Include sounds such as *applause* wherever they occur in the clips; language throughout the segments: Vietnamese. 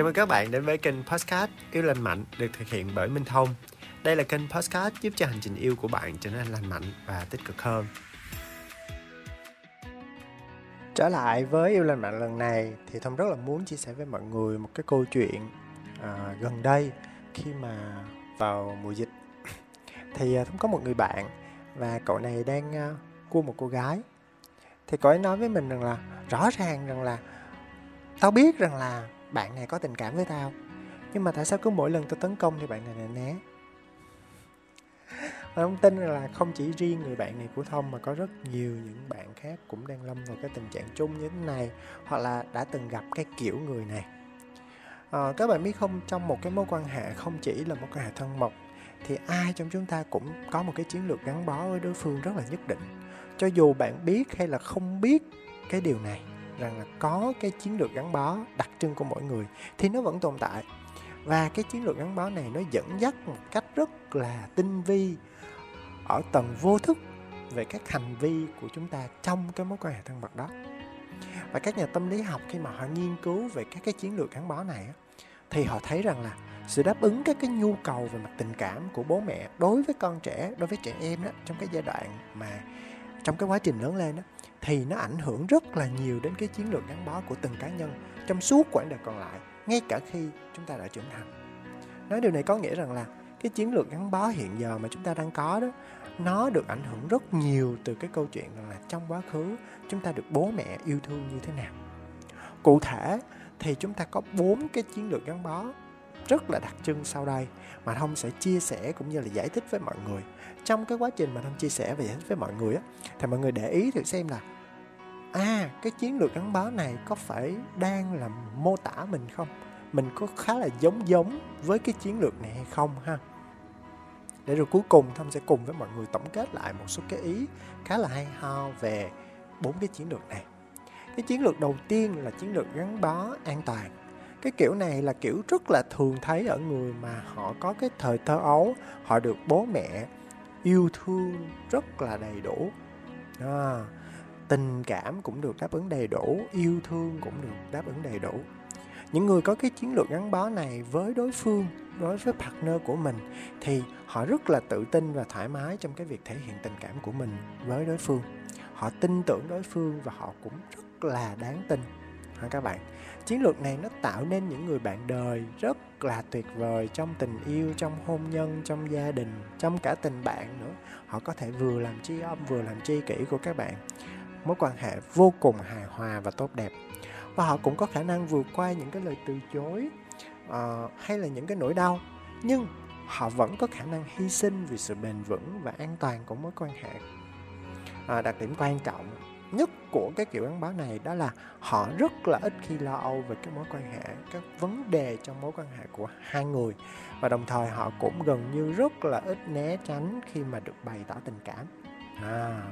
Chào mừng các bạn đến với kênh Podcast Yêu Lành Mạnh được thực hiện bởi Minh Thông. Đây là kênh Podcast giúp cho hành trình yêu của bạn trở nên lành mạnh và tích cực hơn. Trở lại với Yêu Lành Mạnh lần này thì Thông rất là muốn chia sẻ với mọi người một cái câu chuyện à, gần đây khi mà vào mùa dịch *coughs* thì à, Thông có một người bạn và cậu này đang à, cua một cô gái thì cậu ấy nói với mình rằng là rõ ràng rằng là tao biết rằng là bạn này có tình cảm với tao. Nhưng mà tại sao cứ mỗi lần tao tấn công thì bạn này lại né? Mà không tin là không chỉ riêng người bạn này của thông mà có rất nhiều những bạn khác cũng đang lâm vào cái tình trạng chung như thế này hoặc là đã từng gặp cái kiểu người này. À, các bạn biết không trong một cái mối quan hệ không chỉ là một quan hệ thân mật thì ai trong chúng ta cũng có một cái chiến lược gắn bó với đối phương rất là nhất định. Cho dù bạn biết hay là không biết cái điều này rằng là có cái chiến lược gắn bó đặc trưng của mỗi người thì nó vẫn tồn tại. Và cái chiến lược gắn bó này nó dẫn dắt một cách rất là tinh vi ở tầng vô thức về các hành vi của chúng ta trong cái mối quan hệ thân mật đó. Và các nhà tâm lý học khi mà họ nghiên cứu về các cái chiến lược gắn bó này thì họ thấy rằng là sự đáp ứng các cái nhu cầu về mặt tình cảm của bố mẹ đối với con trẻ, đối với trẻ em đó, trong cái giai đoạn mà, trong cái quá trình lớn lên đó thì nó ảnh hưởng rất là nhiều đến cái chiến lược gắn bó của từng cá nhân trong suốt quãng đời còn lại, ngay cả khi chúng ta đã trưởng thành. Nói điều này có nghĩa rằng là cái chiến lược gắn bó hiện giờ mà chúng ta đang có đó, nó được ảnh hưởng rất nhiều từ cái câu chuyện rằng là trong quá khứ chúng ta được bố mẹ yêu thương như thế nào. Cụ thể thì chúng ta có bốn cái chiến lược gắn bó rất là đặc trưng sau đây mà thông sẽ chia sẻ cũng như là giải thích với mọi người. Trong cái quá trình mà thông chia sẻ và giải thích với mọi người á, thì mọi người để ý thử xem là à cái chiến lược gắn bó này có phải đang là mô tả mình không? Mình có khá là giống giống với cái chiến lược này hay không ha? Để rồi cuối cùng thông sẽ cùng với mọi người tổng kết lại một số cái ý khá là hay ho về bốn cái chiến lược này. Cái chiến lược đầu tiên là chiến lược gắn bó an toàn cái kiểu này là kiểu rất là thường thấy ở người mà họ có cái thời thơ ấu họ được bố mẹ yêu thương rất là đầy đủ. À, tình cảm cũng được đáp ứng đầy đủ yêu thương cũng được đáp ứng đầy đủ. Những người có cái chiến lược gắn bó này với đối phương đối với partner của mình thì họ rất là tự tin và thoải mái trong cái việc thể hiện tình cảm của mình với đối phương. Họ tin tưởng đối phương và họ cũng rất là đáng tin hả các bạn? Chiến lược này nó tạo nên những người bạn đời rất là tuyệt vời trong tình yêu trong hôn nhân trong gia đình trong cả tình bạn nữa. Họ có thể vừa làm tri âm vừa làm tri kỷ của các bạn. Mối quan hệ vô cùng hài hòa và tốt đẹp. Và họ cũng có khả năng vượt qua những cái lời từ chối uh, hay là những cái nỗi đau. Nhưng họ vẫn có khả năng hy sinh vì sự bền vững và an toàn của mối quan hệ. À, đặc điểm quan trọng nhất của cái kiểu gắn bó này đó là họ rất là ít khi lo âu về các mối quan hệ các vấn đề trong mối quan hệ của hai người. Và đồng thời họ cũng gần như rất là ít né tránh khi mà được bày tỏ tình cảm. À,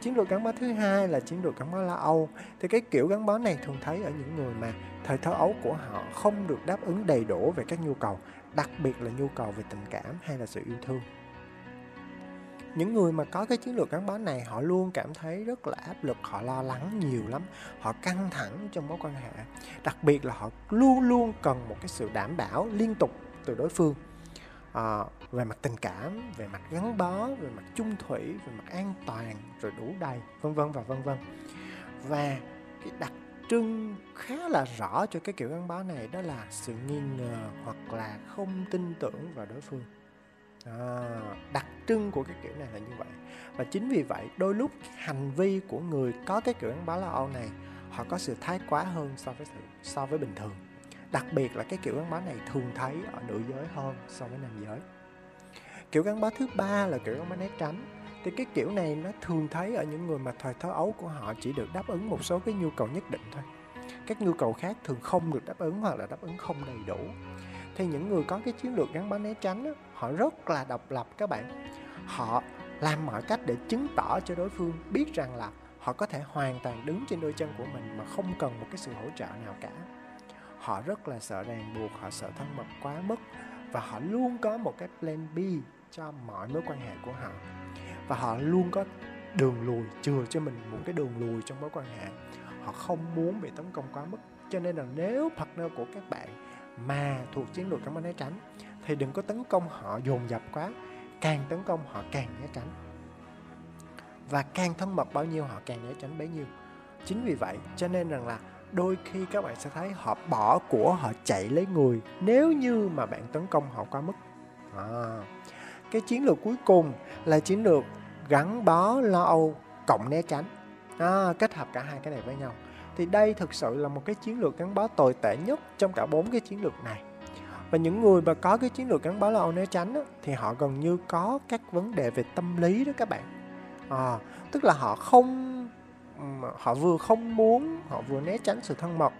chiến lược gắn bó thứ hai là chiến lược gắn bó lo âu. Thì cái kiểu gắn bó này thường thấy ở những người mà thời thơ ấu của họ không được đáp ứng đầy đủ về các nhu cầu đặc biệt là nhu cầu về tình cảm hay là sự yêu thương những người mà có cái chiến lược gắn bó này họ luôn cảm thấy rất là áp lực họ lo lắng nhiều lắm họ căng thẳng trong mối quan hệ. Đặc biệt là họ luôn luôn cần một cái sự đảm bảo liên tục từ đối phương. À, về mặt tình cảm về mặt gắn bó về mặt chung thủy về mặt an toàn rồi đủ đầy vân vân và vân vân. Và cái đặc trưng khá là rõ cho cái kiểu gắn bó này đó là sự nghi ngờ hoặc là không tin tưởng vào đối phương à, đặc trưng của cái kiểu này là như vậy. Và chính vì vậy đôi lúc hành vi của người có cái kiểu gắn bó lo âu này họ có sự thái quá hơn so với sự, so với bình thường. Đặc biệt là cái kiểu gắn bó này thường thấy ở nữ giới hơn so với nam giới. Kiểu gắn bó thứ ba là kiểu gắn bó né tránh. Thì cái kiểu này nó thường thấy ở những người mà thời thơ ấu của họ chỉ được đáp ứng một số cái nhu cầu nhất định thôi. Các nhu cầu khác thường không được đáp ứng hoặc là đáp ứng không đầy đủ thì những người có cái chiến lược gắn bó né tránh đó, họ rất là độc lập các bạn. Họ làm mọi cách để chứng tỏ cho đối phương biết rằng là họ có thể hoàn toàn đứng trên đôi chân của mình mà không cần một cái sự hỗ trợ nào cả. Họ rất là sợ ràng buộc họ sợ thân mật quá mức và họ luôn có một cái plan B cho mọi mối quan hệ của họ. Và họ luôn có đường lùi chừa cho mình một cái đường lùi trong mối quan hệ. Họ không muốn bị tấn công quá mức. Cho nên là nếu partner của các bạn mà thuộc chiến lược gắn né tránh thì đừng có tấn công họ dồn dập quá. Càng tấn công họ càng né tránh. Và càng thân mật bao nhiêu họ càng né tránh bấy nhiêu. Chính vì vậy cho nên rằng là đôi khi các bạn sẽ thấy họ bỏ của họ chạy lấy người nếu như mà bạn tấn công họ quá mức. À, cái chiến lược cuối cùng là chiến lược gắn bó lo âu cộng né tránh. À, kết hợp cả hai cái này với nhau thì đây thực sự là một cái chiến lược gắn bó tồi tệ nhất trong cả bốn cái chiến lược này. Và những người mà có cái chiến lược gắn bó là né tránh á, thì họ gần như có các vấn đề về tâm lý đó các bạn. À, tức là họ không họ vừa không muốn họ vừa né tránh sự thân mật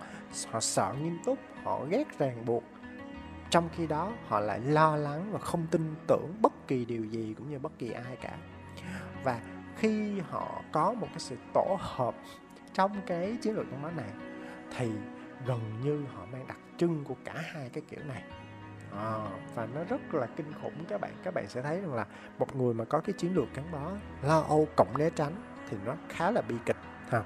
họ sợ nghiêm túc họ ghét ràng buộc. Trong khi đó họ lại lo lắng và không tin tưởng bất kỳ điều gì cũng như bất kỳ ai cả. Và khi họ có một cái sự tổ hợp trong cái chiến lược trong đó này thì gần như họ mang đặc trưng của cả hai cái kiểu này. À, và nó rất là kinh khủng. Các bạn các bạn sẽ thấy rằng là một người mà có cái chiến lược gắn bó lo âu cộng né tránh thì nó khá là bi kịch ha.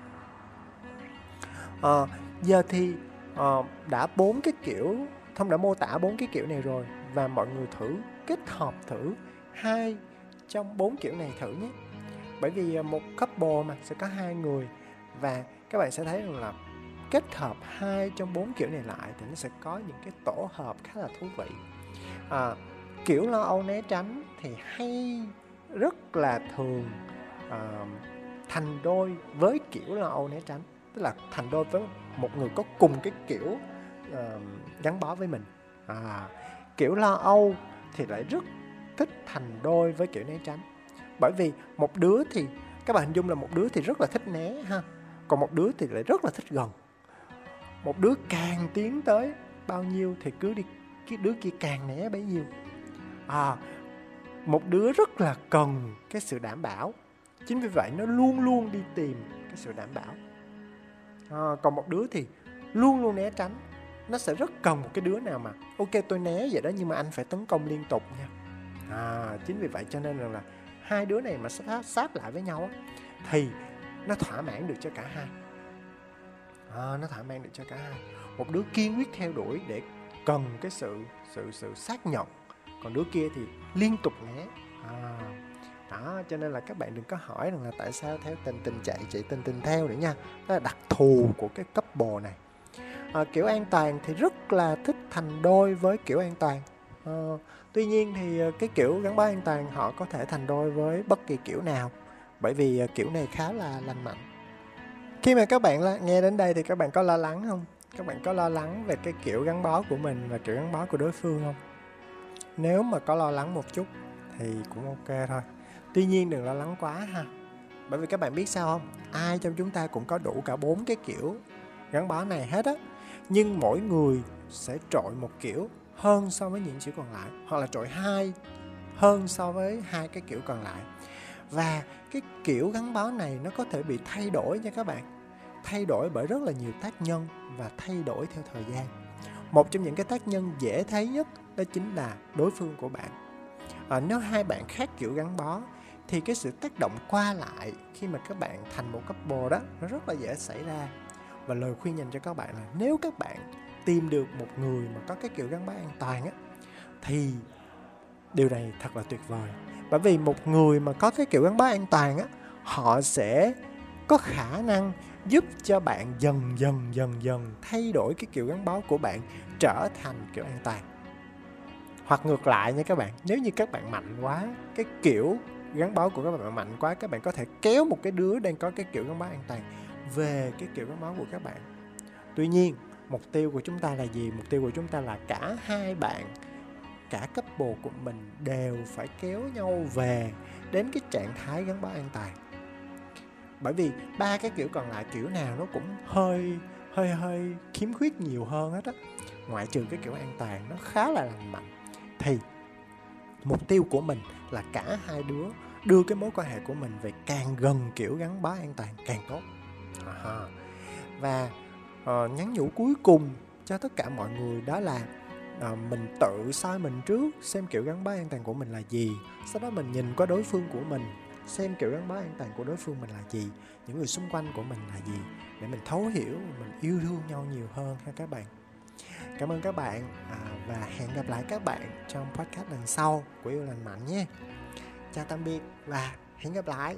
À, giờ thì à, đã bốn cái kiểu thông đã mô tả bốn cái kiểu này rồi và mọi người thử kết hợp thử hai trong bốn kiểu này thử nhé. Bởi vì ờ, một couple mà sẽ có hai người và các bạn sẽ thấy rằng là kết hợp hai trong bốn kiểu này lại thì nó sẽ có những cái tổ hợp khá là thú vị. À, kiểu lo âu né tránh thì hay rất là thường uh, thành đôi với kiểu lo âu né tránh. Tức là thành đôi với một người có cùng cái kiểu uh, gắn bó với mình. À, kiểu lo âu thì lại rất thích thành đôi với kiểu né tránh. Bởi vì một đứa thì các bạn hình dung là một đứa thì rất là thích né ha còn một đứa thì lại rất là thích gần. Một đứa càng tiến tới bao nhiêu thì cứ đi cái đứa kia càng né bấy nhiêu. À một đứa rất là cần cái sự đảm bảo. Chính vì vậy nó luôn luôn đi tìm cái sự đảm bảo. À, còn một đứa thì luôn luôn né tránh. Nó sẽ rất cần một cái đứa nào mà ok tôi né vậy đó nhưng mà anh phải tấn công liên tục nha. À chính vì vậy cho nên là, là hai đứa này mà sát, sát lại với nhau thì nó thỏa mãn được cho cả hai. À, nó thỏa mãn được cho cả hai. Một đứa kiên quyết theo đuổi để cần cái sự sự sự xác nhận. Còn đứa kia thì liên tục né. À, đó cho nên là các bạn đừng có hỏi rằng là tại sao theo tình tình chạy chạy tình tình theo nữa nha. Đó là đặc thù của cái cấp bồ này. À, kiểu an toàn thì rất là thích thành đôi với kiểu an toàn. À, tuy nhiên thì ờ, cái kiểu gắn bó an toàn họ có thể thành đôi với bất kỳ kiểu nào bởi vì ờ, kiểu này khá là lành mạnh. Khi mà các bạn nghe đến đây thì các bạn có lo lắng không? Các bạn có lo lắng về cái kiểu gắn bó của mình và kiểu gắn bó của đối phương không? Nếu mà có lo lắng một chút thì cũng ok thôi. Tuy nhiên đừng lo lắng quá ha. Bởi vì các bạn biết sao không? Ai trong chúng ta cũng có đủ cả bốn cái kiểu gắn bó này hết á. Nhưng mỗi người sẽ trội một kiểu hơn so với những kiểu còn lại, hoặc là trội hai hơn so với hai cái kiểu còn lại và cái kiểu gắn bó này nó có thể bị thay đổi nha các bạn. Thay đổi bởi rất là nhiều tác nhân và thay đổi theo thời gian. Một trong những cái tác nhân dễ thấy nhất đó chính là đối phương của bạn. À, nếu hai bạn khác kiểu gắn bó thì cái sự tác động qua lại khi mà các bạn thành một couple đó nó rất là dễ xảy ra. Và lời khuyên dành cho các bạn là nếu các bạn tìm được một người mà có cái kiểu gắn bó an toàn á thì điều này thật là tuyệt vời. Bởi vì một người mà có cái kiểu gắn bó an toàn á, họ sẽ có khả năng giúp cho bạn dần dần dần dần thay đổi cái kiểu gắn bó của bạn trở thành kiểu an toàn. Hoặc ngược lại nha các bạn, nếu như các bạn mạnh quá, cái kiểu gắn bó của các bạn mạnh quá, các bạn có thể kéo một cái đứa đang có cái kiểu gắn bó an toàn về cái kiểu gắn bó của các bạn. Tuy nhiên, mục tiêu của chúng ta là gì? Mục tiêu của chúng ta là cả hai bạn cả cấp bộ của mình đều phải kéo nhau về đến cái trạng thái gắn bó an toàn. Bởi vì ba cái kiểu còn lại kiểu nào nó cũng hơi hơi hơi khiếm khuyết nhiều hơn hết á. Ngoại trừ cái kiểu an toàn nó khá là lành mạnh thì mục tiêu của mình là cả hai đứa đưa cái mối quan hệ của mình về càng gần kiểu gắn bó an toàn càng tốt. À, và uh, nhắn nhủ cuối cùng cho tất cả mọi người đó là à, mình tự soi mình trước xem kiểu gắn bó an toàn của mình là gì. Sau đó mình nhìn qua đối phương của mình xem kiểu gắn bó an toàn của đối phương mình là gì những người xung quanh của mình là gì để mình thấu hiểu mình yêu thương nhau nhiều hơn ha các bạn. Cảm ơn các bạn à, và hẹn gặp lại các bạn trong podcast lần sau của yêu lành mạnh nhé. Chào tạm biệt và hẹn gặp lại.